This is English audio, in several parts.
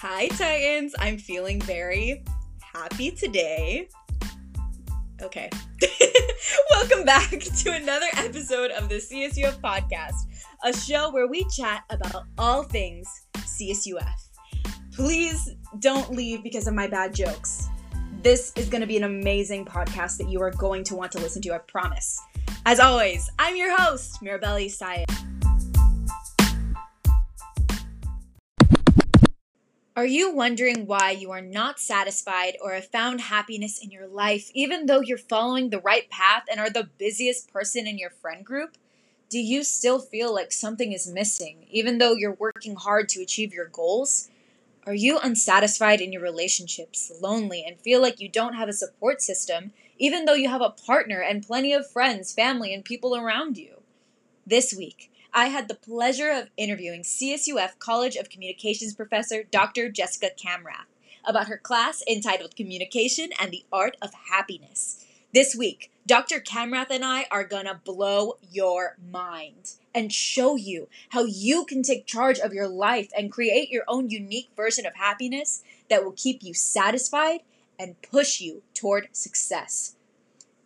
Hi, Titans. I'm feeling very happy today. Okay. Welcome back to another episode of the CSUF podcast, a show where we chat about all things CSUF. Please don't leave because of my bad jokes. This is going to be an amazing podcast that you are going to want to listen to, I promise. As always, I'm your host, Mirabella Isais. Are you wondering why you are not satisfied or have found happiness in your life, even though you're following the right path and are the busiest person in your friend group? Do you still feel like something is missing, even though you're working hard to achieve your goals? Are you unsatisfied in your relationships, lonely, and feel like you don't have a support system, even though you have a partner and plenty of friends, family, and people around you? This week, I had the pleasure of interviewing CSUF College of Communications professor Dr. Jessica Kamrath about her class entitled Communication and the Art of Happiness. This week, Dr. Kamrath and I are gonna blow your mind and show you how you can take charge of your life and create your own unique version of happiness that will keep you satisfied and push you toward success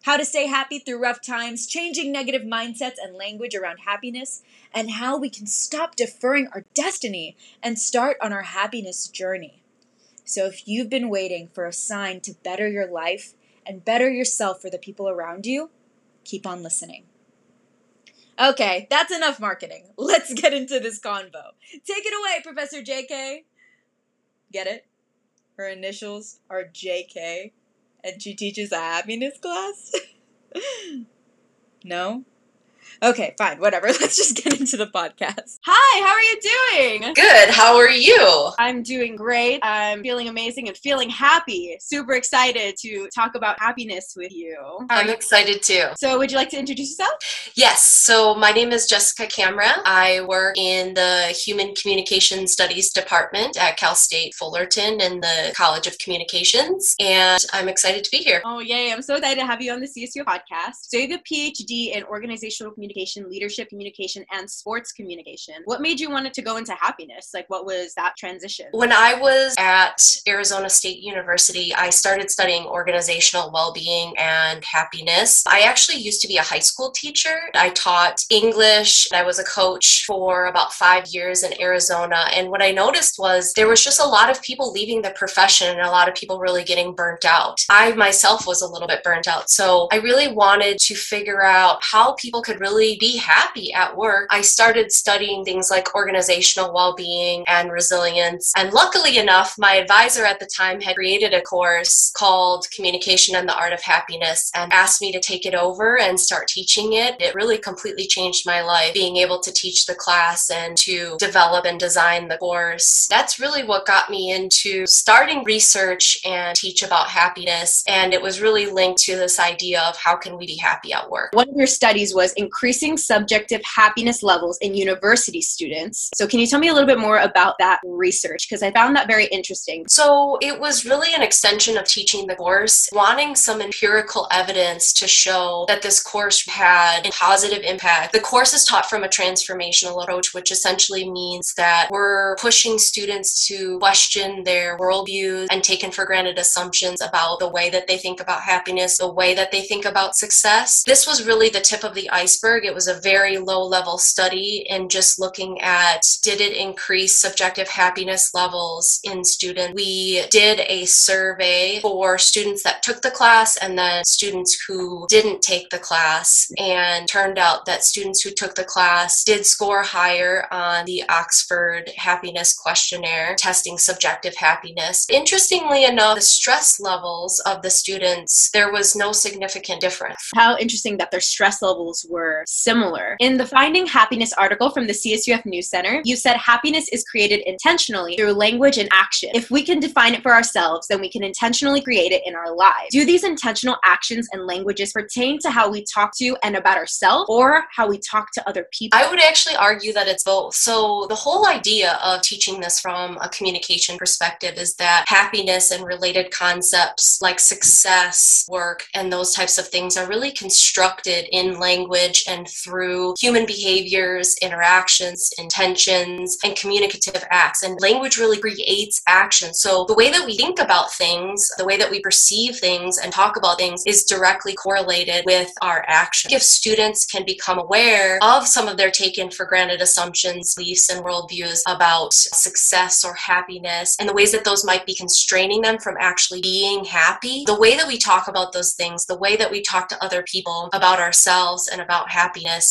how to stay happy through rough times, changing negative mindsets and language around happiness, and how we can stop deferring our destiny and start on our happiness journey. So, if you've been waiting for a sign to better your life and better yourself for the people around you, keep on listening. Okay, that's enough marketing. Let's get into this convo. Take it away, Professor JK. Get it? Her initials are JK and she teaches a happiness class? no? Okay, fine, whatever. Let's just get into the podcast. Hi, how are you doing? Good. How are you? I'm doing great. I'm feeling amazing and feeling happy. Super excited to talk about happiness with you. I'm excited too. So, would you like to introduce yourself? Yes. So, my name is Jessica Kamrath. I work in the Human Communication Studies Department at Cal State Fullerton in the College of Communications, and I'm excited to be here. Oh, yay. I'm so excited to have you on the CSU podcast. So, you have a PhD in organizational communication, leadership communication, and sports communication. What made you want to go into happiness? Like, what was that transition? When I was at Arizona State University, I started studying organizational well being and happiness. I actually used to be a high school teacher. I taught English. I was a coach for about five years in Arizona. And what I noticed was there was just a lot of people leaving the profession and a lot of people really getting burnt out. I myself was a little bit burnt out. So I really wanted to figure out how people could really be happy at work, I started studying things like organizational well being and resilience. And luckily enough, my advisor at the time had created a course called Communication and the Art of Happiness and asked me to take it over and start teaching it. It really completely changed my life being able to teach the class and to develop and design the course. That's really what got me into starting research and teach about happiness. And it was really linked to this idea of how can we be happy at work. One of your studies was increasing subjective happiness levels in university students. So, can you tell me a little bit more about that research? Because I found that very interesting. So, it was really an extension of teaching the course, wanting some empirical evidence to show that this course had a positive impact. The course is taught from a transformational approach, which essentially means that we're pushing students to question their worldviews and taken for granted assumptions about the way that they think about happiness, the way that they think about success. This was really the tip of the iceberg iceberg. It was a very low level study in just looking at did it increase subjective happiness levels in students. We did a survey for students that took the class and then students who didn't take the class, and turned out that students who took the class did score higher on the Oxford Happiness Questionnaire, testing subjective happiness. Interestingly enough, the stress levels of the students, there was no significant difference. How interesting that their stress levels were similar. In the Finding Happiness article from the CSUF News Center, you said happiness is created intentionally through language and action. If we can define it for ourselves, then we can intentionally create it in our lives. Do these intentional actions and languages pertain to how we talk to and about ourselves or how we talk to other people? I would actually argue that it's both. So, the whole idea of teaching this from a communication perspective is that happiness and related concepts like success, work, and those types of things are really constructed in language and through human behaviors, interactions, intentions, and communicative acts. And language really creates action. So the way that we think about things, the way that we perceive things and talk about things is directly correlated with our action. If students can become aware of some of their taken for granted assumptions, beliefs, and worldviews about success or happiness and the ways that those might be constraining them from actually being happy, the way that we talk about those things, the way that we talk to other people about ourselves and about happiness,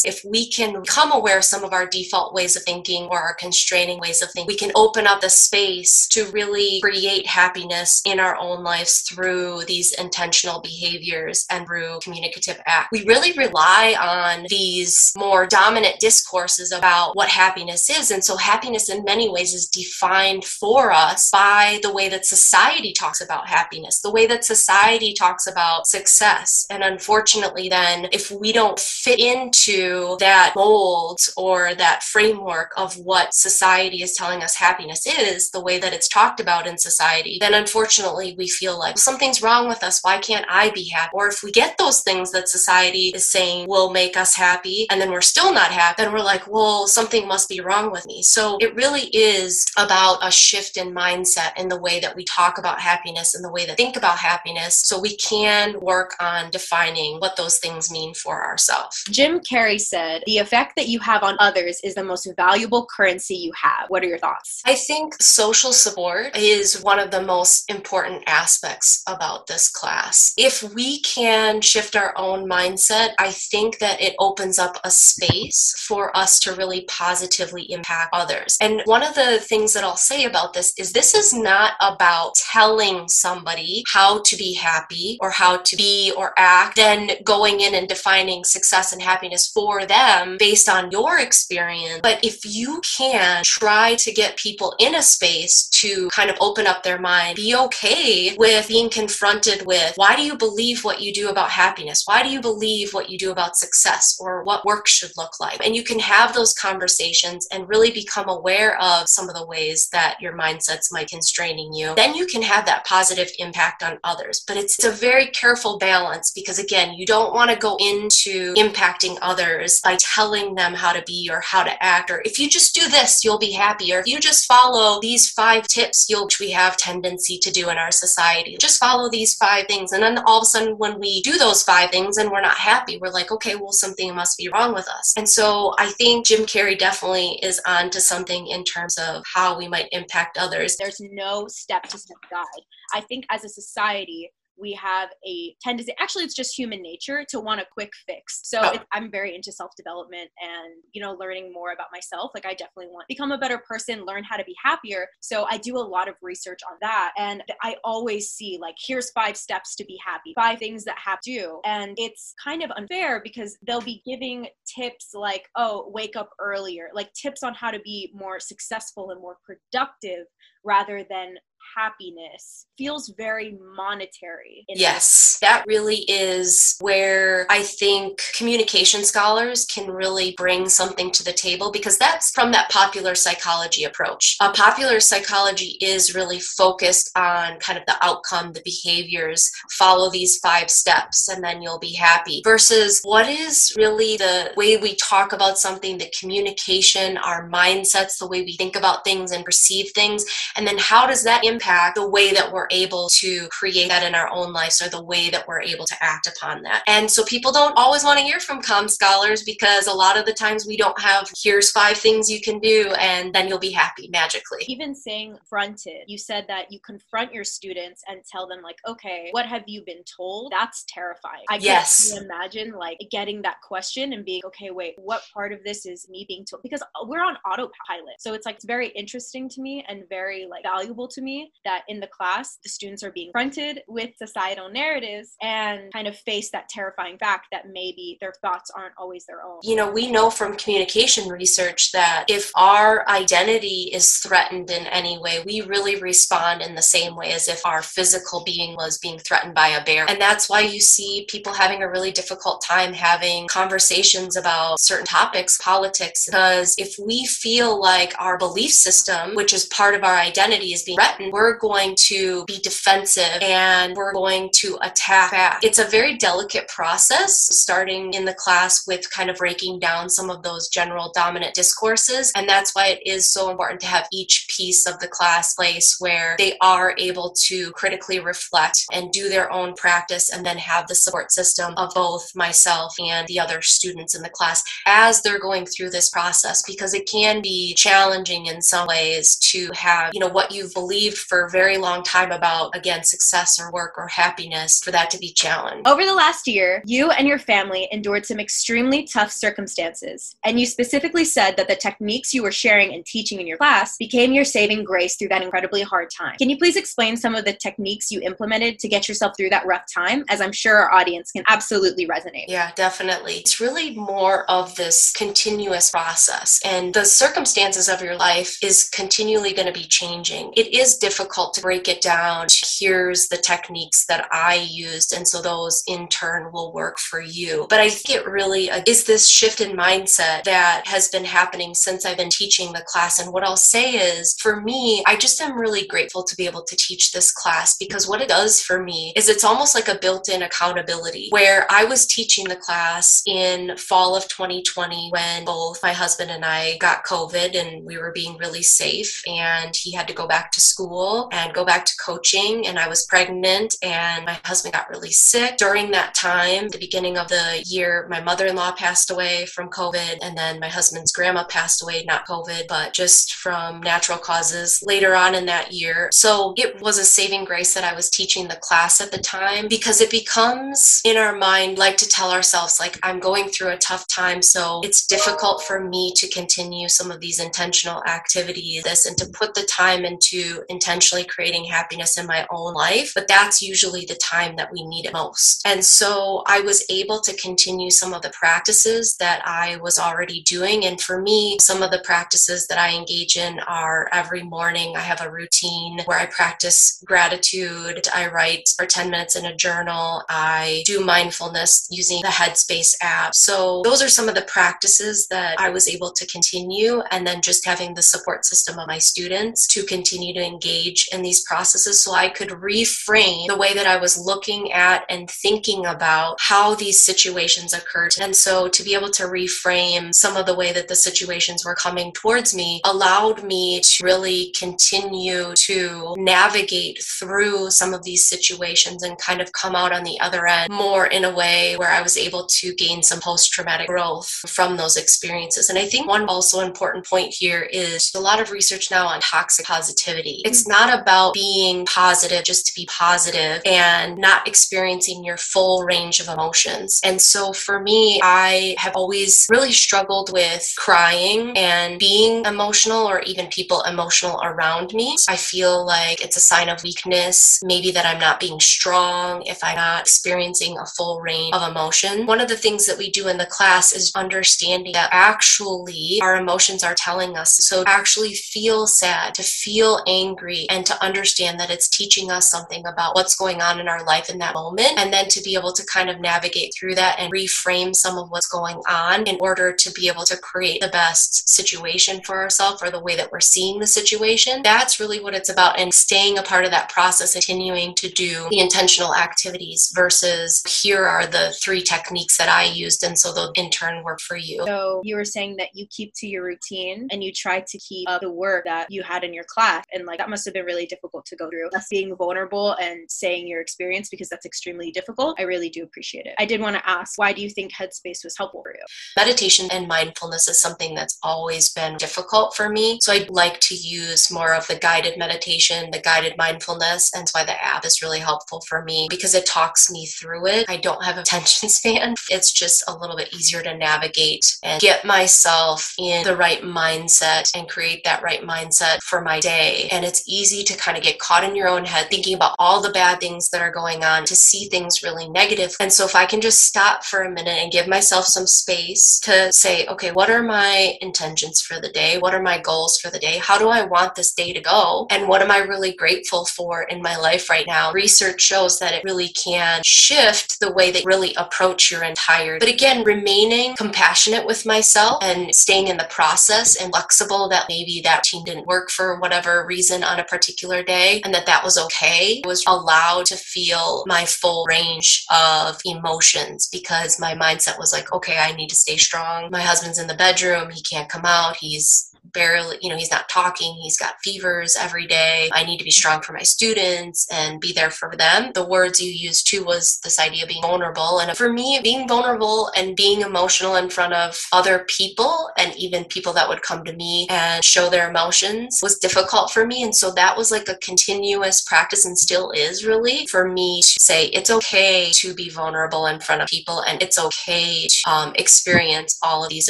if we can become aware of some of our default ways of thinking or our constraining ways of thinking, we can open up the space to really create happiness in our own lives through these intentional behaviors and through communicative acts. We really rely on these more dominant discourses about what happiness is. And so happiness in many ways is defined for us by the way that society talks about happiness, the way that society talks about success. And unfortunately, then, if we don't fit into that mold or that framework of what society is telling us happiness is, the way that it's talked about in society, then unfortunately we feel like something's wrong with us. Why can't I be happy? Or if we get those things that society is saying will make us happy and then we're still not happy, then we're like, well, something must be wrong with me. So it really is about a shift in mindset in the way that we talk about happiness and the way that think about happiness so we can work on defining what those things mean for ourselves. Jim Carrey said, The effect that you have on others is the most valuable currency you have. What are your thoughts? I think social support is one of the most important aspects about this class. If we can shift our own mindset, I think that it opens up a space for us to really positively impact others. And one of the things that I'll say about this is this is not about telling somebody how to be happy or how to be or act, then going in and defining success and happiness for them based on your experience. But if you can try to get people in a space to kind of open up their mind, be okay with being confronted with why do you believe what you do about happiness? Why do you believe what you do about success or what work should look like? And you can have those conversations and really become aware of some of the ways that your mindsets might constraining you. Then you can have that positive impact on others. But it's a very careful balance because again, you don't want to go into impacting others by telling them how to be or how to act or if you just do this, you'll be happier. if you just follow these five tips, you'll which we have tendency to do in our society. Just follow these five things and then all of a sudden when we do those five things and we're not happy, we're like, okay, well something must be wrong with us. And so I think Jim Carrey definitely is on to something in terms of how we might impact others. There's no step to step guide. I think as a society, we have a tendency actually it's just human nature to want a quick fix. So oh. i'm very into self-development and you know learning more about myself. Like i definitely want to become a better person learn how to be happier. So i do a lot of research on that. And i always see like here's five steps to be happy five things that have to do. And it's kind of unfair because they'll be giving tips like oh wake up earlier like tips on how to be more successful and more productive rather than happiness feels very monetary. yes, that really is where I think communication scholars can really bring something to the table because that's from that popular psychology approach. A popular psychology is really focused on kind of the outcome, the behaviors, follow these five steps, and then you'll be happy. Versus what is really the way we talk about something, the communication, our mindsets, the way we think about things and perceive things, and then how does that impact the way that we're able to create that in our own lives or the way that we're able to act upon that. And so people don't always want to hear from com scholars because a lot of the times we don't have here's five things you can do and then you'll be happy magically. Even saying fronted, you said that you confront your students and tell them like, okay, what have you been told? That's terrifying. I yes. can imagine like getting that question and being, okay, wait, what part of this is me being told? Because we're on autopilot. So it's like it's very interesting to me and very like valuable to me that in the class the students are being fronted with societal narratives and kind of face that terrifying fact that maybe their thoughts aren't always their own. You know, we know from communication research that if our identity is threatened in any way, we really respond in the same way as if our physical being was being threatened by a bear. And that's why you see people having a really difficult time having conversations about certain topics, politics, because if we feel like our belief system, which is part of our identity, is being threatened, we're going to be defensive and we're going to attack back. It's a very delicate process, starting in the class with kind of breaking down some of those general dominant discourses. And that's why it is so important to have each piece of the class place where they are able to critically reflect and do their own practice and then have the support system of both myself and the other students in the class as they're going through this process because it can be challenging in some ways to have, you know, what you've believed for a very long time about, again, success or work or happiness for that to be challenged. Over the last year, you and your family endured some extremely tough circumstances, and you specifically said that the techniques you were sharing and teaching in your class became your saving grace through that incredibly hard time. Can you please explain some of the techniques you implemented to get yourself through that rough time, as I'm sure our audience can absolutely resonate? Yeah, definitely. It's really more of this continuous process, and the circumstances of your life is continually going to be changing. It is difficult to break it down. Here's the techniques that I used, and so those in turn will work for you. But I think it really uh, is this shift in mindset that has been happening since I've been teaching the class. And what I'll say is, for me, I just am really grateful to be able to teach this class because what it does for me is it's almost like a built in accountability where I was teaching the class in fall of 2020 when both my husband and I got COVID and we were being really safe. And he had to go back to school and go back to coaching. And I was pregnant and my husband got really sick. During that time, the beginning of the year, my mother in law passed away from COVID. And then my husband's grandma passed away, not COVID, but just from natural causes later on in that year. So it was a saving grace that I was teaching the class at the time because it becomes in our mind like to tell ourselves, like, I'm going through a tough time. So it's difficult for me to continue some of these intentional activities and to put the time into intentionally creating happiness in my own life. But that's usually the time that we need it most. And so I was able to continue some of the practices that I was already doing. And for me, some of the practices that I engage in are every morning I have a routine where I practice gratitude. I write for 10 minutes in a journal. I do mindfulness using the Headspace app. So those are some of the practices that I was able to continue. And then just having the support system of my students to continue to engage in these processes so I could reframe the way that I was looking at and thinking about how these situations occurred. And so to be able to reframe some of the way that the situations were coming towards me allowed me to really continue to navigate through some of these situations and kind of come out on the other end more in a way where I was able to gain some post traumatic growth from those experiences. And I think one also important point here is a lot of research now on toxic positivity. It's not about being positive just to be positive and not experiencing your full range of emotions. And so for me, I have always really struggled with crying and being emotional or even people emotional around me. I feel like it's a sign of weakness, maybe that I'm not being strong if I'm not experiencing a full range of emotion. One of the things that we do in the class is understanding that actually our emotions are telling us. So actually feel sad, to feel angry, and to understand that it's teaching us something about what's going on in our life in that moment. And then to be able to kind of navigate through that and reframe some of what's going on in order to be able to create the best situation for ourselves or the way that we're seeing the situation. That's really what it's about. And staying a part of that process, continuing to do the intentional activities versus here are the three techniques that I used. And so they'll in turn work for you. So you were saying that you keep to your routine and you try to keep the work that you had in your class. And like that must have been really difficult to go through. That's being vulnerable and saying your experience because that's extremely difficult. I really do appreciate it. I did want to ask, why do you think Headspace was helpful for you? Meditation and mindfulness is something that's always been difficult for me. So I like to use more of the guided meditation, the guided mindfulness. And that's why the app is really helpful for me because it talks me through it. I don't have attention span. It's just a little bit easier to navigate and get myself in the right mindset and create that right mindset for my day. And it's easy to kind of get caught in your own head thinking about all the bad things that are going on, to see things really negative. And so if I can just stop for a minute and give myself some space to say, okay, what are my intentions for the day? What are my goals for the day? How do I want this day to go? And what am I really grateful for in my life right now? Research shows that it really can shift the way that really approach your entire. But again, remaining compassionate with myself and staying in the process and flexible that maybe that team didn't work for whatever reason on a particular day and that that was okay. I was allowed to feel my full range of emotions because my mindset was like, okay, I need to stay strong. My husband's in the bedroom. He can't come out. He's barely, you know, he's not talking, he's got fevers every day. I need to be strong for my students and be there for them. The words you used too was this idea of being vulnerable. And for me, being vulnerable and being emotional in front of other people and even people that would come to me and show their emotions was difficult for me. And so that was like a continuous practice and still is really for me to say it's okay to be vulnerable in front of people and it's okay to um, experience all of these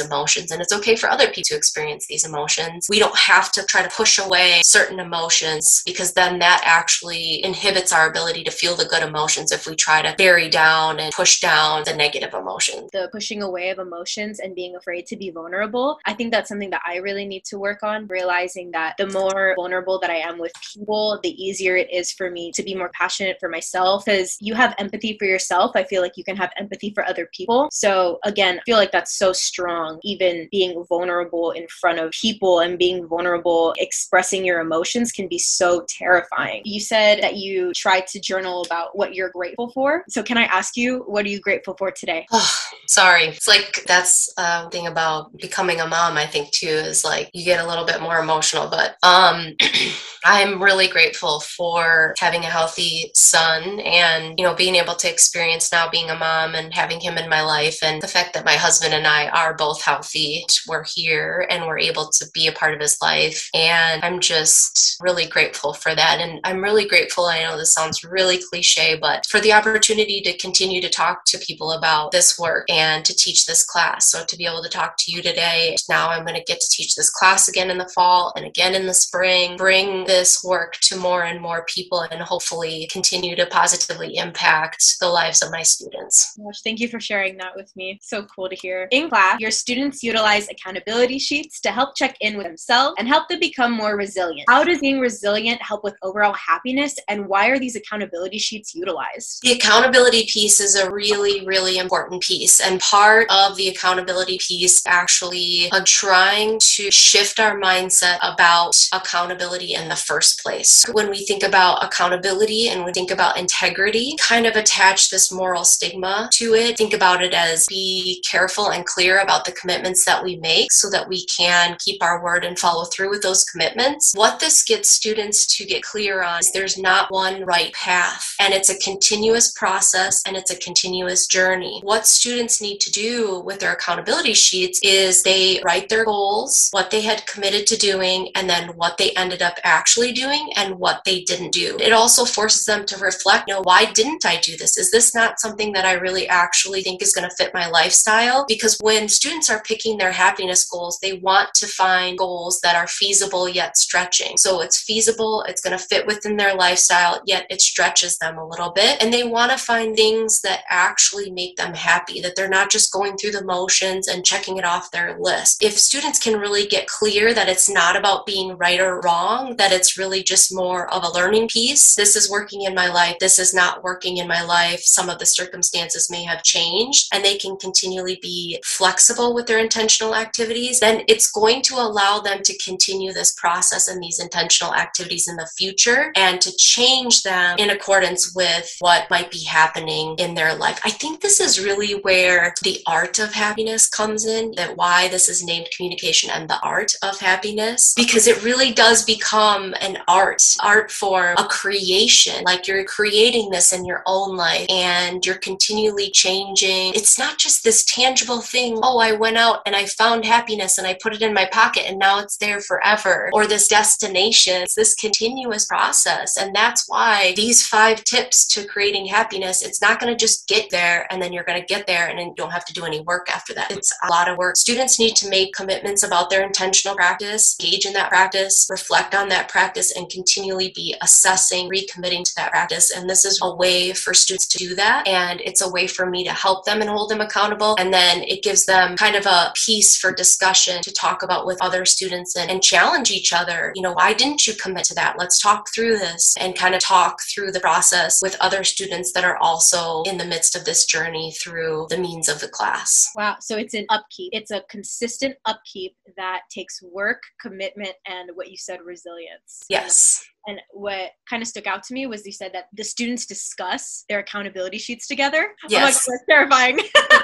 emotions and it's okay for other people to experience these emotions emotions. We don't have to try to push away certain emotions because then that actually inhibits our ability to feel the good emotions if we try to bury down and push down the negative emotions. The pushing away of emotions and being afraid to be vulnerable. I think that's something that I really need to work on, realizing that the more vulnerable that I am with people, the easier it is for me to be more passionate for myself. Because you have empathy for yourself, I feel like you can have empathy for other people. So, again, I feel like that's so strong, even being vulnerable in front of people people and being vulnerable, expressing your emotions can be so terrifying. You said that you try to journal about what you're grateful for. So, can I ask you, what are you grateful for today? Oh, sorry. It's like that's a thing about becoming a mom, I think, too, is like you get a little bit more emotional. But um, I'm really grateful for having a healthy son and, you know, being able to experience now being a mom and having him in my life and the fact that my husband and I are both healthy. We're here and we're able to be a part of his life. And I'm just really grateful for that. And I'm really grateful. I know this sounds really cliche, but for the opportunity to continue to talk to people about this work and to teach this class. So to be able to talk to you today, now I'm going to get to teach this class again in the fall and again in the spring, bring this work to more and more people and hopefully continue to positively impact the lives of my students. Gosh, thank you for sharing that with me. So cool to hear. In class, your students utilize accountability sheets to help check in with themselves and help them become more resilient. How does being resilient help with overall happiness and why are these accountability sheets utilized? The accountability piece is a really, really important piece. And part of the accountability piece actually uh, trying to shift our mindset about accountability in the first place. When we think about accountability and we think about integrity, kind of attach this moral stigma to it. Think about it as be careful and clear about the commitments that we make so that we can keep our our word and follow through with those commitments. What this gets students to get clear on is there's not one right path, and it's a continuous process and it's a continuous journey. What students need to do with their accountability sheets is they write their goals, what they had committed to doing, and then what they ended up actually doing and what they didn't do. It also forces them to reflect, you know, why didn't I do this? Is this not something that I really actually think is going to fit my lifestyle? Because when students are picking their happiness goals, they want to find goals that are feasible yet stretching. So it's feasible, it's going to fit within their lifestyle, yet it stretches them a little bit. And they want to find things that actually make them happy, that they're not just going through the motions and checking it off their list. If students can really get clear that it's not about being right or wrong, that it's really just more of a learning piece, this is working in my life, this is not working in my life, some of the circumstances may have changed, and they can continually be flexible with their intentional activities, then it's going to allow them to continue this process and these intentional activities in the future and to change them in accordance with what might be happening in their life. I think this is really where the art of happiness comes in, that why this is named communication and the art of happiness, because it really does become an art, art form, a creation. Like you're creating this in your own life and you're continually changing. It's not just this tangible thing, oh, I went out and I found happiness and I put it in my pocket pocket and now it's there forever, or this destination. It's this continuous process. And that's why these five tips to creating happiness, it's not going to just get there and then you're going to get there and then you don't have to do any work after that. It's a lot of work. Students need to make commitments about their intentional practice, engage in that practice, reflect on that practice, and continually be assessing, recommitting to that practice. And this is a way for students to do that. And it's a way for me to help them and hold them accountable. And then it gives them kind of a piece for discussion to talk about with other students and, and challenge each other. You know, why didn't you commit to that? Let's talk through this and kind of talk through the process with other students that are also in the midst of this journey through the means of the class. Wow. So it's an upkeep. It's a consistent upkeep that takes work, commitment, and what you said, resilience. Yes. And what kind of stuck out to me was you said that the students discuss their accountability sheets together. Yes. Oh God, that's terrifying.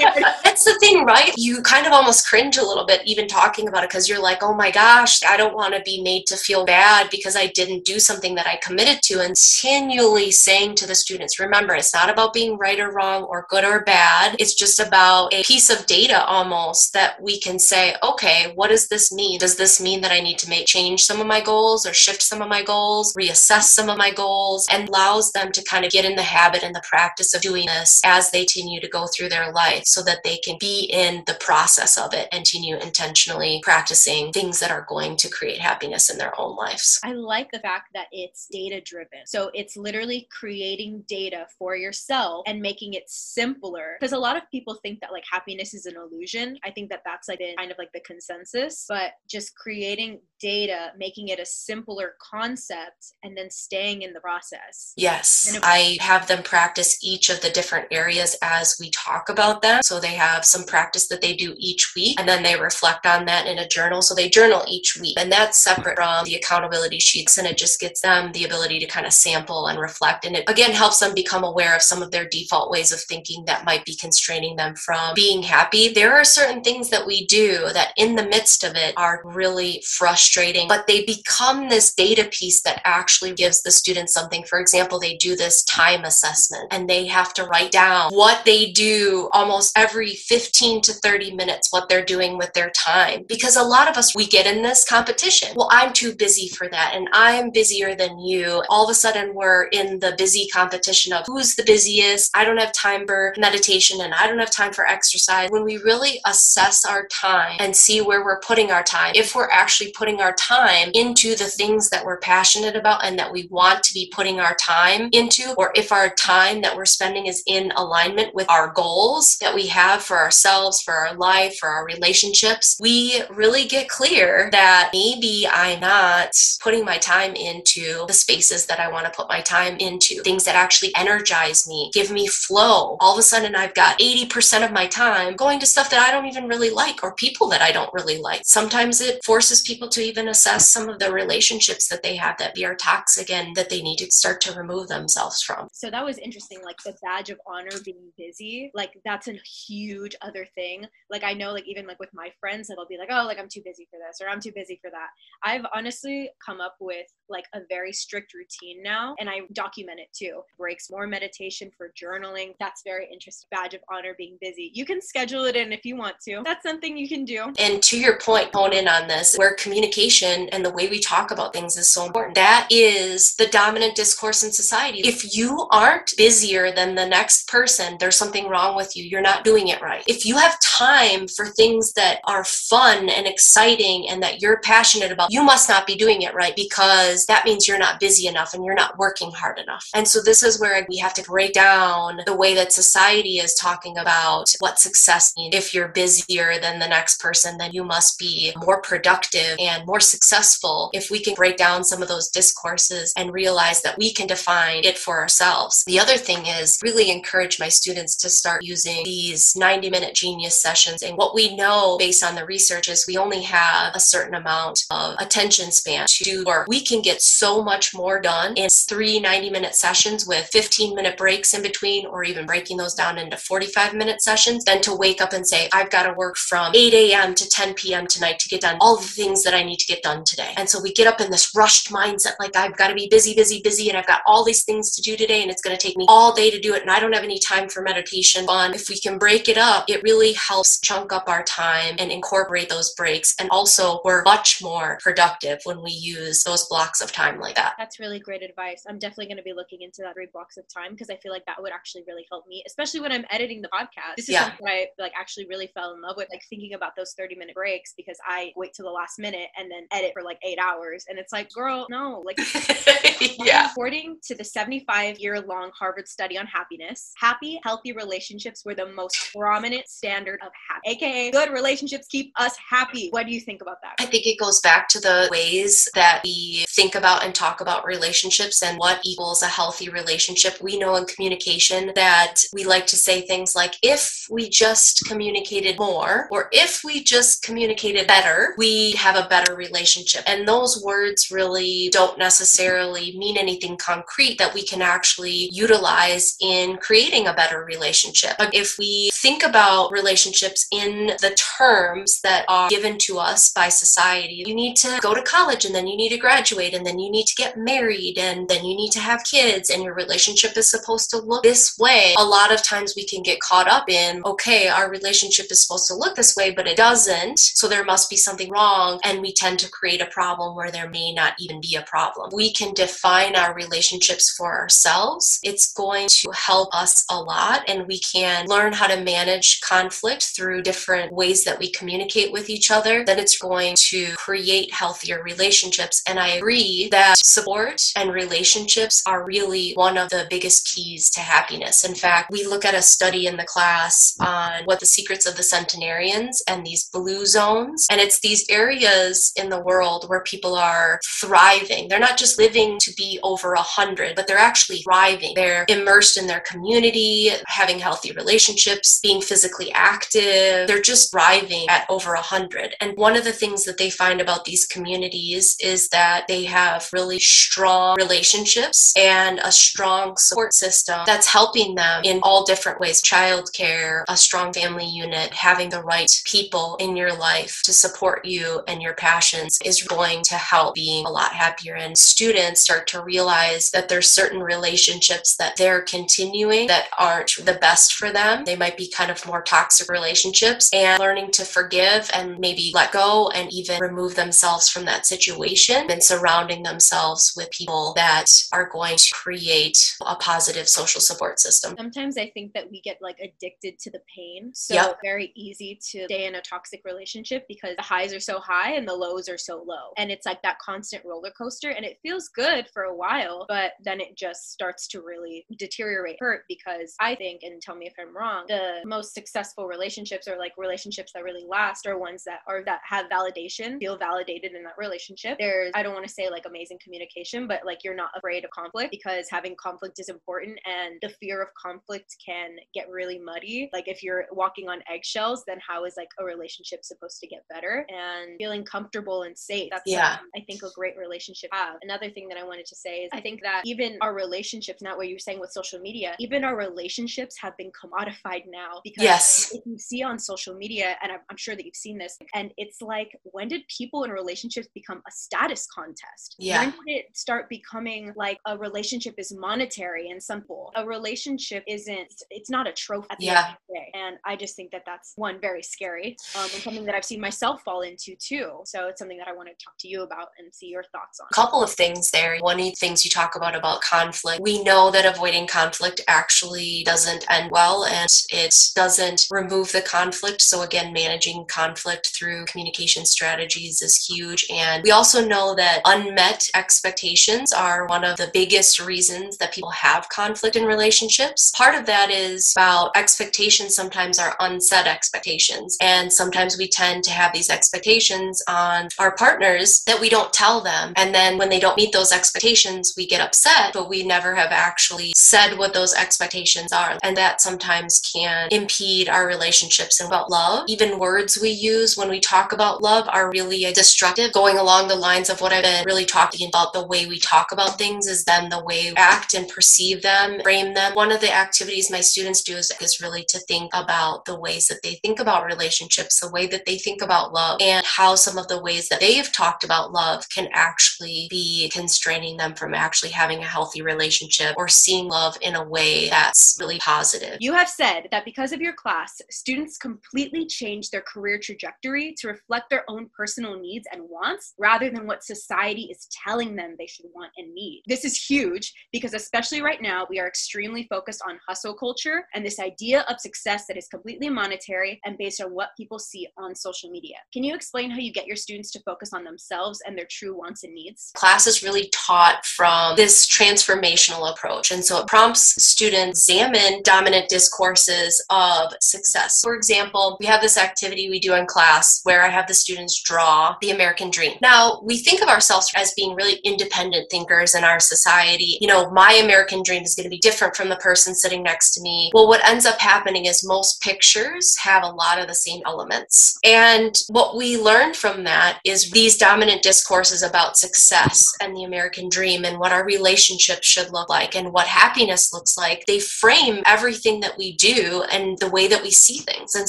That's the thing, right? You kind of almost cringe a little bit even talking about it because you're like, oh my gosh, I don't want to be made to feel bad because I didn't do something that I committed to. And continually saying to the students, remember, it's not about being right or wrong or good or bad. It's just about a piece of data almost that we can say, okay, what does this mean? Does this mean that I need to make change some of my goals or shift some of my goals, reassess some of my goals, and allows them to kind of get in the habit and the practice of doing this as they continue to go through their life so that they can be in the process of it and continue intentionally practicing things that are going to create happiness in their own lives. I like the fact that it's data driven. So it's literally creating data for yourself and making it simpler. Because a lot of people think that like happiness is an illusion. I think that that's like kind of like the consensus, but just creating data, making it a simpler concept, and then staying in the process. Yes, I have them practice each of the different areas as we talk about them. So they have some practice that they do each week, and then they reflect on that in a journal. So they journal each week, and that's separate from the accountability sheets, and it just gets them the ability to kind of sample and reflect. And it again helps them become aware of some of their default ways of thinking that might be constraining them from being happy. There are certain things that we do that in the midst of it are really frustrating, but they become this data piece that actually gives the students something. For example, they do this time assessment and they have to write down what they do every 15 to 30 minutes, what they're doing with their time. Because a lot of us, we get in this competition. Well, I'm too busy for that and I'm busier than you. All of a sudden, we're in the busy competition of who's the busiest. I don't have time for meditation and I don't have time for exercise. When we really assess our time and see where we're putting our time, if we're actually putting our time into the things that we're passionate about and that we want to be putting our time into, or if our time that we're spending is in alignment with our goals that we have for ourselves, for our life, for our relationships, we really get clear that maybe I'm not putting my time into the spaces that I want to put my time into, things that actually energize me, give me flow. All of a sudden, I've got 80% of my time going to stuff that I don't even really like or people that I don't really like. Sometimes it forces people to even assess some of the relationships that they have that are toxic and that they need to start to remove themselves from. So that was interesting. Like the badge of honor being busy, like that's a huge other thing. Like I know, like even like with my friends, that'll be like, oh, like I'm too busy for this or I'm too busy for that. I've honestly come up with like a very strict routine now and I document it too. Breaks, more meditation for journaling. That's very interesting. Badge of honor being busy. You can schedule it in if you want to. That's something you can do. And to your point, hone in on this, where communication and the way we talk about things is so important. That is the dominant discourse in society. If you aren't busier than the next person, there's something wrong with you. You're not doing it right. If you have time for things that are fun and exciting and that you're passionate about, you must not be doing it right because that means you're not busy enough and you're not working hard enough. And so this is where we have to break down the way that society is talking about what success means. If you're busier than the next person, then you must be more productive and more successful. If we can break down some of those discourses and realize that we can define it for ourselves. The other thing is really encourage my students to start using these 90 minute genius sessions. And what we know based on the research is we only have a certain amount of attention span to do work. We can get so much more done in three 90 minute sessions with 15 minute breaks in between, or even breaking those down into 45 minute sessions than to wake up and say, I've got to work from 8 a.m. to 10 p.m. tonight to get done all the things that I need to get done today. And so we get up in this rushed mindset like, I've got to be busy, busy, busy, and I've got all these things to do today, and it's going to take me all day to do it, and I don't have any time for meditation. Fun. If we can break it up, it really helps chunk up our time and incorporate those breaks. And also, we're much more productive when we use those blocks of time like that. That's really great advice. I'm definitely going to be looking into that three blocks of time because I feel like that would actually really help me, especially when I'm editing the podcast. This is Yeah. something I like actually really fell in love with, like thinking about those 30 minute breaks because I wait till the last minute and then edit for like eight hours. And it's like, girl, no, like yeah. According to the 75 year long Harvard study on happiness, happy, healthy relationships were the most prominent standard of happy, aka good relationships keep us happy. What do you think about that? I think it goes back to the ways that we think about and talk about relationships and what equals a healthy relationship. We know in communication that we like to say things like, if we just communicated more, or if we just communicated better, we have a better relationship. And those words really don't necessarily mean anything concrete that we can actually utilize in creating a better relationship. But if we think about relationships in the terms that are given to us by society, you need to go to college and then you need to graduate and then you need to get married and then you need to have kids and your relationship is supposed to look this way. A lot of times we can get caught up in, okay, our relationship is supposed to look this way, but it doesn't. So there must be something wrong. And we tend to create a problem where there may not even be a problem. We can define our relationships for ourselves. It's going to help us a lot and we can learn how to manage conflict through different ways that we communicate with each other. Then it's going to create healthier relationships. And I agree that support and relationships are really one of the biggest keys to happiness. In fact, we look at a study in the class on what the secrets of the centenarians and these blue zones. And it's these areas in the world where people are thriving. They're not just living to be over a hundred, but they're actually thriving. They're immersed in their community, having healthy relationships, being physically active. They're just thriving at over a hundred. And one of the things that they find about these communities is that they have really strong relationships and a strong support system that's helping them in all different ways childcare, a strong family unit, having the right people in your life to support you and your passions is going to help being a lot happier. And students start to realize that there's certain relationships that they're continuing that aren't the best for them. They might be kind of more toxic relationships and learning to forgive and maybe let go and even remove themselves from that situation and surrounding themselves with people that are going to create a positive social support system. Sometimes I think that we get like addicted to the pain. So Yep. very easy to stay in a toxic relationship because the highs are so high and the lows are so low. And it's like that constant roller coaster and it feels good for a while, but then it just starts to really deteriorate hurt because I think, and tell me if I'm wrong, the most successful relationships or like relationships that really last are ones that are that have validation, feel validated in that relationship. There's I don't want to say like amazing communication, but like you're not afraid of conflict because having conflict is important and the fear of conflict can get really muddy. Like if you're walking on eggshells, then how is like a relationship supposed to get better? And feeling comfortable and safe. That's Yeah. something I think a great relationship have. Another thing that I wanted to say is I think that even our relationships, not what you're saying with social media, even our relationships have been commodified now because Yes. if you see on social media, and I'm, I'm sure that you've seen this, and it's like, when did people in relationships become a status contest? Yeah. When did it start becoming like a relationship is monetary and simple? A relationship isn't, it's not a trophy at the end Yeah. of the day. And I just think that that's one, very scary, um, and something that I've seen myself fall into too. So it's something that I want to talk to you about and see your thoughts on. A couple of things there. One of the things you talk about about conflict, we know that avoiding conflict actually doesn't end well and it doesn't remove the conflict. So again, managing conflict through communication strategies is huge. And we also know that unmet expectations are one of the biggest reasons that people have conflict in relationships. Part of that is about expectations sometimes are unset expectations. And sometimes we tend to have these expectations on our partners that we don't tell them. And then when they don't meet those expectations, we get upset, but we never have actually said what those expectations are. And that sometimes can impede our relationships and about love. Even words we use when we talk about love are really destructive. Going along the lines of what I've been really talking about, the way we talk about things is then the way we act and perceive them, frame them. One of the activities my students do is, is really to think about the ways that they think about relationships, the way that they think about love, and how some of the ways that they've talked about love can actually be constraining them from actually having a healthy relationship or seeing love in a way that's really positive. You have said that because of your class, students completely change their career trajectory to reflect their own personal needs and wants rather than what society is telling them they should want and need. This is huge because, especially right now, we are extremely focused on hustle culture and this idea of success that is completely monetary and based on what people see on social media. Can you explain how you get your students to focus on themselves and their true wants and needs? class is really taught from this transformational approach. And so it prompts students examine dominant discourses of success. For example, we have this activity we do in class where I have the students draw the American dream. Now, we think of ourselves as being really independent thinkers in our society. You know, my American dream is going to be different from the person sitting next to me. Well, what ends up happening is most pictures have a lot of the same elements. And what we learned from that is these dominant discourses about success and the American dream and what our relationships should look like and what happiness looks like. They frame everything that we do and the way that we see things. And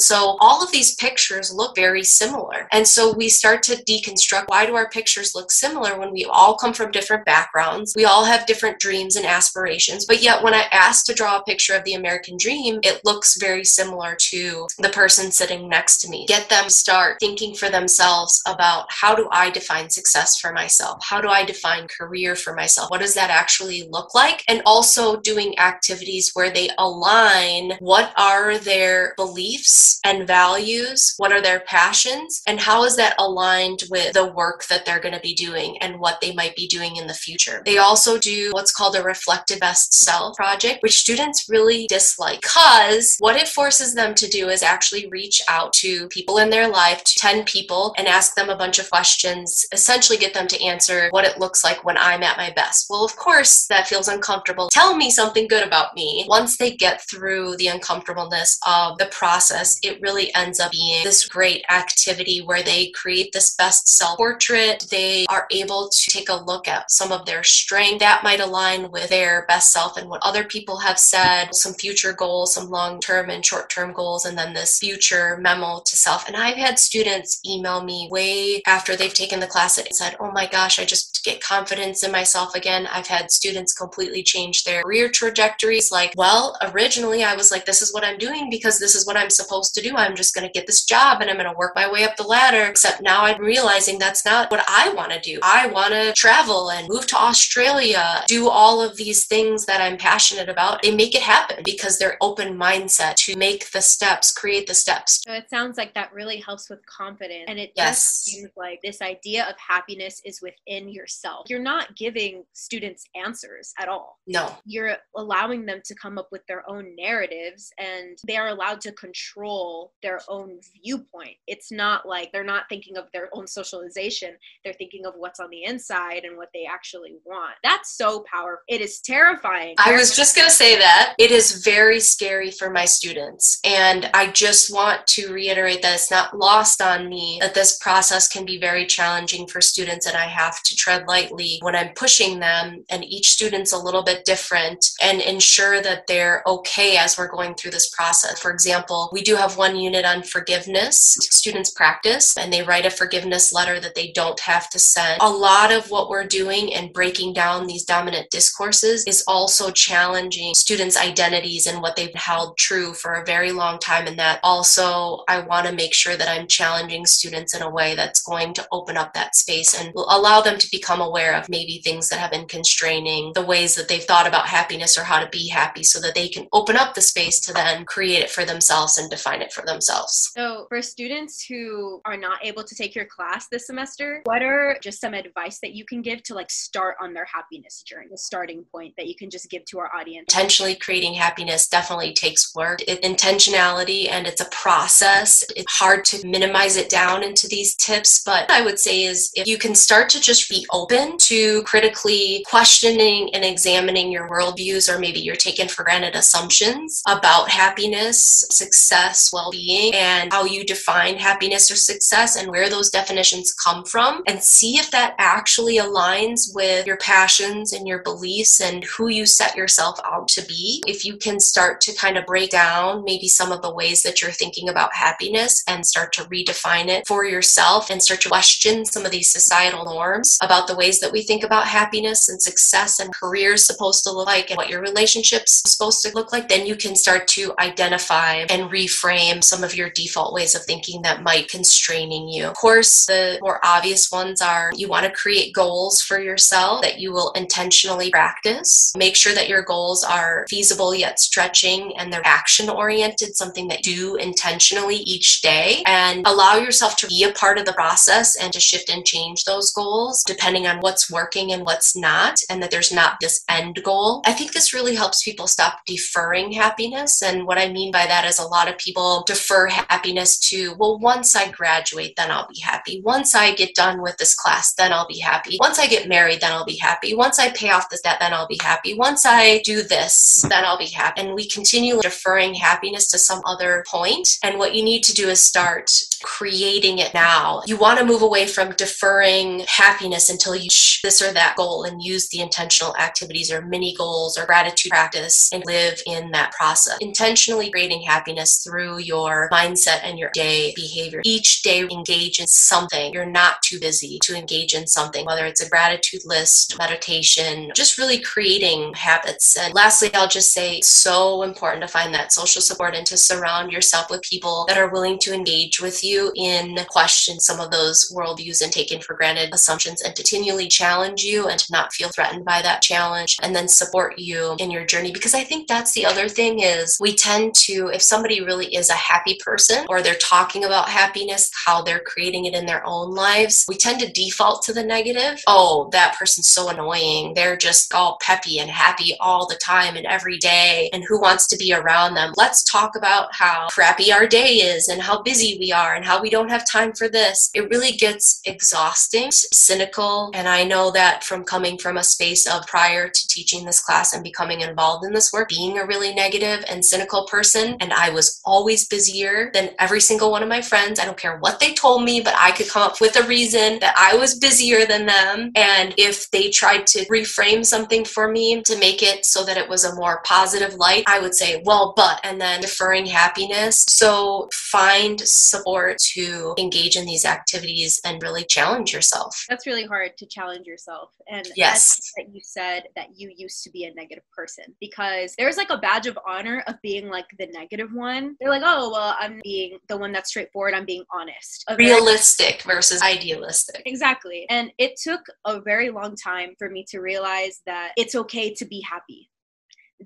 so all of these pictures look very similar. And so we start to deconstruct why do our pictures look similar when we all come from different backgrounds? We all have different dreams and aspirations. But yet, when I ask to draw a picture of the American dream, it looks very similar to the person sitting next to me. Get them start thinking for themselves about how do I define success for myself? How do I define career for myself? What does that actually look like? And also doing activities where they align what are their beliefs and values, what are their passions, and how is that aligned with the work that they're going to be doing and what they might be doing in the future. They also do what's called a reflective best self project, which students really dislike because what it forces them to do is actually reach out to people in their life, to 10 people, and ask them a bunch of questions, essentially get them to answer what it looks like when I'm at my best. Well, of course, that feels uncomfortable. Tell me something good about me. Once they get through the uncomfortableness of the process, it really ends up being this great activity where they create this best self portrait. They are able to take a look at some of their strength that might align with their best self and what other people have said, some future goals, some long term and short term goals, and then this future memo to self. And I've had students email me way after they've taken the class and said, Oh my gosh, I just get confidence in myself again. I've had students completely change their career trajectories. Like, well, originally I was like, This is what I'm doing because this is what I'm supposed to do. I'm just going to get this job and I'm going to work my way up the ladder. Except now I'm realizing that's not what I want to do. I want to travel and move to Australia, do all of these things that I'm passionate about. They make it happen because they're open mindset to make the steps, create the steps. So it sounds like that really helps with confidence. And it yes. just seems like this idea of happiness is within yourself. You're not giving students answers at all. No. You're allowing them to come up with their own narratives and they are allowed to control their own viewpoint. It's not like they're not thinking of their own socialization, they're thinking of what's on the inside and what they actually want. That's so powerful. It is terrifying. I was just going to say that. It is very scary for my students. And I just want to reiterate that it's not lost on me that this process can be very challenging for students and I have to tread lightly when I'm pushing them. And each student's a little bit different and ensure that they're okay as we're going through this process. For example, we do have one unit on forgiveness. Students practice and they write a forgiveness letter that they don't have to send. A lot of what we're doing and breaking down these dominant discourses is also challenging students' identities and what they've held true for a very long time. And that also, I want to make sure that I'm challenging students in a way that's going to open up that space and will allow them to become aware of maybe things that have been constraining the ways that they've thought about happiness or how to be happy so that they can open up the space to then create it for themselves and define it for themselves. So, for students who are not able to take your class this semester, what are just some advice that you can give to like start on their happiness journey, the starting point that you can just give to our audience? Intentionally creating happiness definitely takes work. It, intentionality and it's a process. It's hard to minimize it down into these tips, but I would say is if you can start to just be open to critically questioning and examining your worldviews or maybe you're taken for granted assumptions about happiness, success, well being, and how you define happiness or success and where those definitions come from, and see if that actually aligns with your passions and your beliefs and who you set yourself out to be. If you can start to kind of break down maybe some of the ways that you're thinking about happiness and start to redefine it for yourself and start to question some of these societal norms about the ways that we think about happiness and success and careers supposed to look like and what your relationships supposed to look like, then you can start to identify and reframe some of your default ways of thinking that might constraining you. Of course, the more obvious ones are you want to create goals for yourself that you will intentionally practice. Make sure that your goals are feasible yet stretching and they're action oriented, something that do intentionally each day and allow yourself to be a part of the process and to shift and change those goals depending on what's working and what's not and that there's not this end goal. I think this really helps people stop deferring happiness happiness. And what I mean by that is a lot of people defer happiness to, well, once I graduate, then I'll be happy. Once I get done with this class, then I'll be happy. Once I get married, then I'll be happy. Once I pay off this debt, then I'll be happy. Once I do this, then I'll be happy. And we continue deferring happiness to some other point. And what you need to do is start creating it now. You want to move away from deferring happiness until you this or that goal and use the intentional activities or mini goals or gratitude practice and live in that process. Intentionally creating happiness through your mindset and your day behavior. Each day engage in something. You're not too busy to engage in something, whether it's a gratitude list, meditation, just really creating habits. And lastly, I'll just say so important to find that social support and to surround yourself with people that are willing to engage with you in question some of those worldviews and taken for granted assumptions and continually challenge you and to not feel threatened by that challenge and then support you in your journey because I think that's the other thing is we tend to if somebody really is a happy person or they're talking about happiness how they're creating it in their own lives we tend to default to the negative. Oh that person's so annoying. They're just all peppy and happy all the time and every day. And who wants to be around them? Let's talk about how crappy our day is and how busy we are and how we don't have time for this. It really gets exhausting cynical. And I know that from coming from a space of prior to teaching this class and becoming involved in this work, being a really negative and cynical person, and I was always busier than every single one of my friends. I don't care what they told me, but I could come up with a reason that I was busier than them. And if they tried to reframe something for me to make it so that it was a more positive light, I would say, well, but, and then deferring happiness. So find support to engage in these activities and really challenge yourself. That's really hard to challenge yourself. And yes, that you said that you used to be a negative person because there's like a badge of honor of being like the negative one. They're like, oh, well, I'm being the one that's straightforward. I'm being honest. Realistic versus idealistic. Exactly. And it took a very long time for me to realize that it's okay to be happy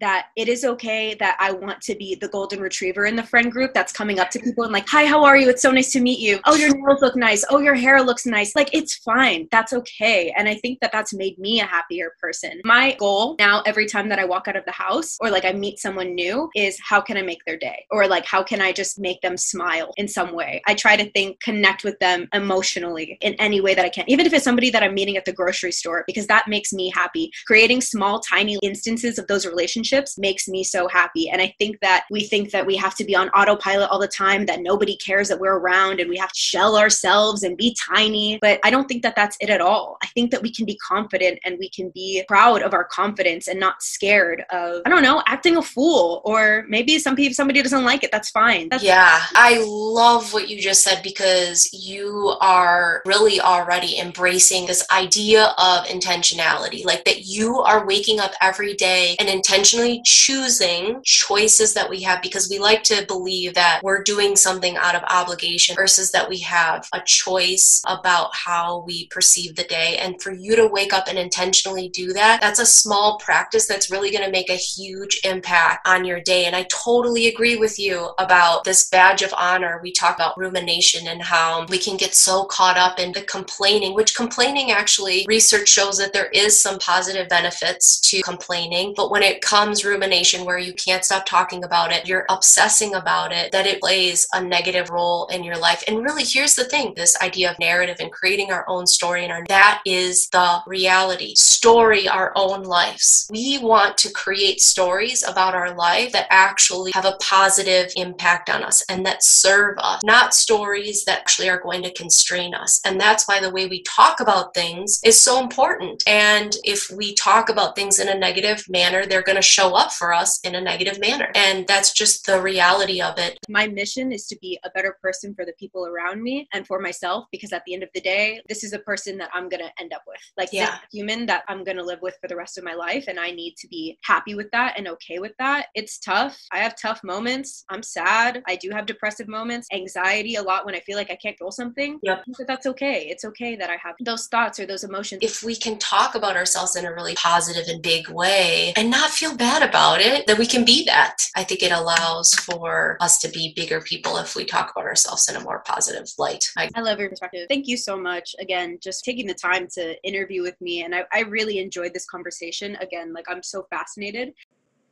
that it is okay that I want to be the golden retriever in the friend group that's coming up to people and like, hi, how are you? It's so nice to meet you. Oh, your nails look nice. Oh, your hair looks nice. Like, it's fine. That's okay. And I think that that's made me a happier person. My goal now, every time that I walk out of the house or like I meet someone new, is how can I make their day? Or like, how can I just make them smile in some way? I try to think, connect with them emotionally in any way that I can, even if it's somebody that I'm meeting at the grocery store, because that makes me happy. Creating small, tiny instances of those relationships relationships makes me so happy. And I think that we think that we have to be on autopilot all the time, that nobody cares that we're around and we have to shell ourselves and be tiny. But I don't think that that's it at all. I think that we can be confident and we can be proud of our confidence and not scared of, I don't know, acting a fool or maybe some people, somebody doesn't like it. That's fine. That's yeah. I love what you just said because you are really already embracing this idea of intentionality, like that you are waking up every day and intentionally intentionally choosing choices that we have because we like to believe that we're doing something out of obligation versus that we have a choice about how we perceive the day. And for you to wake up and intentionally do that, that's a small practice that's really going to make a huge impact on your day. And I totally agree with you about this badge of honor. We talk about rumination and how we can get so caught up in the complaining, which complaining actually, research shows that there is some positive benefits to complaining. But when it comes becomes rumination where you can't stop talking about it, you're obsessing about it, that it plays a negative role in your life. And really, here's the thing this idea of narrative and creating our own story and our that is the reality. Story our own lives. We want to create stories about our life that actually have a positive impact on us and that serve us, not stories that actually are going to constrain us. And that's why the way we talk about things is so important. And if we talk about things in a negative manner, they're going to show up for us in a negative manner. And that's just the reality of it. My mission is to be a better person for the people around me and for myself because at the end of the day, this is a person that I'm going to end up with. Like yeah. human that I'm going to live with for the rest of my life. And I need to be happy with that and okay with that. It's tough. I have tough moments. I'm sad. I do have depressive moments, anxiety a lot when I feel like I can't control something. Yep. But that's okay. It's okay that I have those thoughts or those emotions. If we can talk about ourselves in a really positive and big way and not feel bad bad about it, that we can be that. I think it allows for us to be bigger people if we talk about ourselves in a more positive light. I, I love your perspective. Thank you so much. Again, just taking the time to interview with me. And I, I really enjoyed this conversation. Again, like I'm so fascinated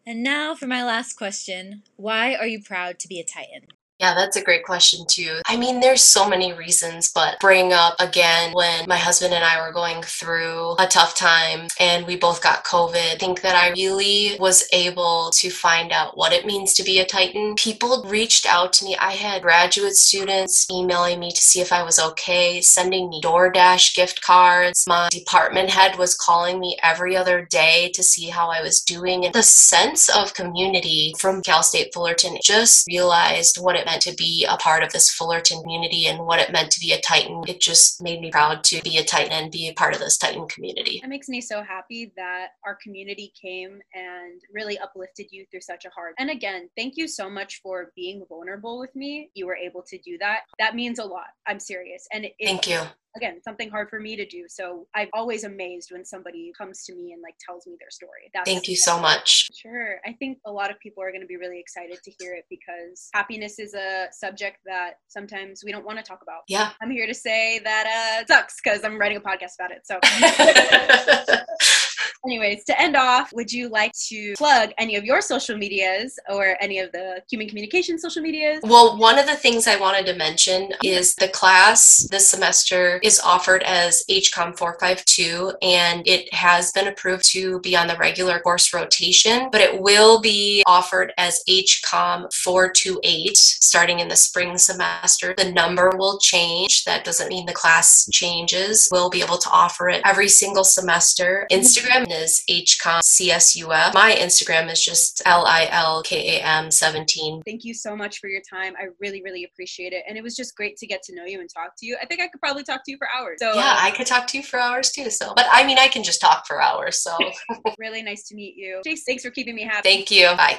And now for my last question Why are you proud to be a Titan? Yeah, that's a great question too. I mean, there's so many reasons, but bring up again when my husband and I were going through a tough time and we both got COVID. I think that I really was able to find out what it means to be a Titan. People reached out to me. I had graduate students emailing me to see if I was okay, sending me DoorDash gift cards. My department head was calling me every other day to see how I was doing. And the sense of community from Cal State Fullerton just realized what it meant to be a part of this Fullerton community and what it meant to be a Titan. It just made me proud to be a Titan and be a part of this Titan community. It makes me so happy that our community came and really uplifted you through such a hard. And again, thank you so much for being vulnerable with me. You were able to do that. That means a lot. I'm serious. And it, thank you again something hard for me to do. So i'm always amazed when somebody comes to me and like tells me their story. That's thank you so much. sure. I think a lot of people are going to be really excited to hear it because happiness is a subject that sometimes we don't want to talk about. Yeah. I'm here to say that uh it sucks because i'm writing a podcast about it so Anyways, to end off, would you like to plug any of your social medias or any of the human communication social medias? Well, one of the things I wanted to mention is the class this semester is offered as HCOM 452 and it has been approved to be on the regular course rotation, but it will be offered as HCOM 428 starting in the spring semester. The number will change. That doesn't mean the class changes. We'll be able to offer it every single semester. Instagram is HCOM CSUF. My Instagram is just L I L K A M 17. Thank you so much for your time. I really, really appreciate it. And it was just great to get to know you and talk to you. I think I could probably talk to you for hours. So Yeah, I could talk to you for hours too. So but I mean I can just talk for hours. So really nice to meet you. Jace, thanks for keeping me happy. Thank you. Bye.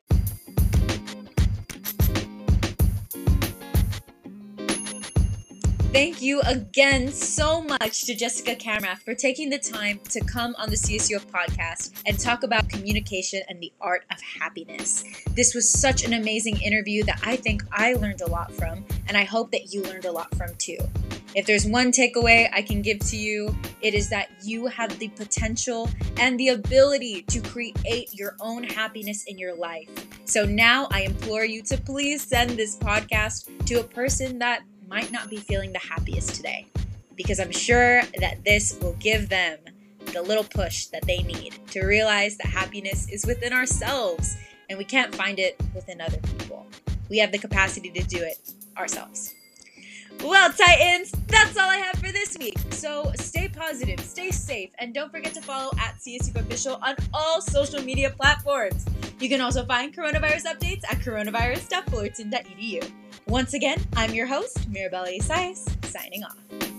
Thank you again so much to Jessica Kamrath for taking the time to come on the CSUF podcast and talk about communication and the art of happiness. This was such an amazing interview that I think I learned a lot from, and I hope that you learned a lot from too. If there's one takeaway I can give to you, it is that you have the potential and the ability to create your own happiness in your life. So now I implore you to please send this podcast to a person that might not be feeling the happiest today because I'm sure that this will give them the little push that they need to realize that happiness is within ourselves and we can't find it within other people. We have the capacity to do it ourselves. Well, Titans, that's all I have for this week. So stay positive, stay safe, and don't forget to follow at CSU Official on all social media platforms. You can also find coronavirus updates at coronavirus.fullerton.edu. Once again, I'm your host, Mirabella Isais, signing off.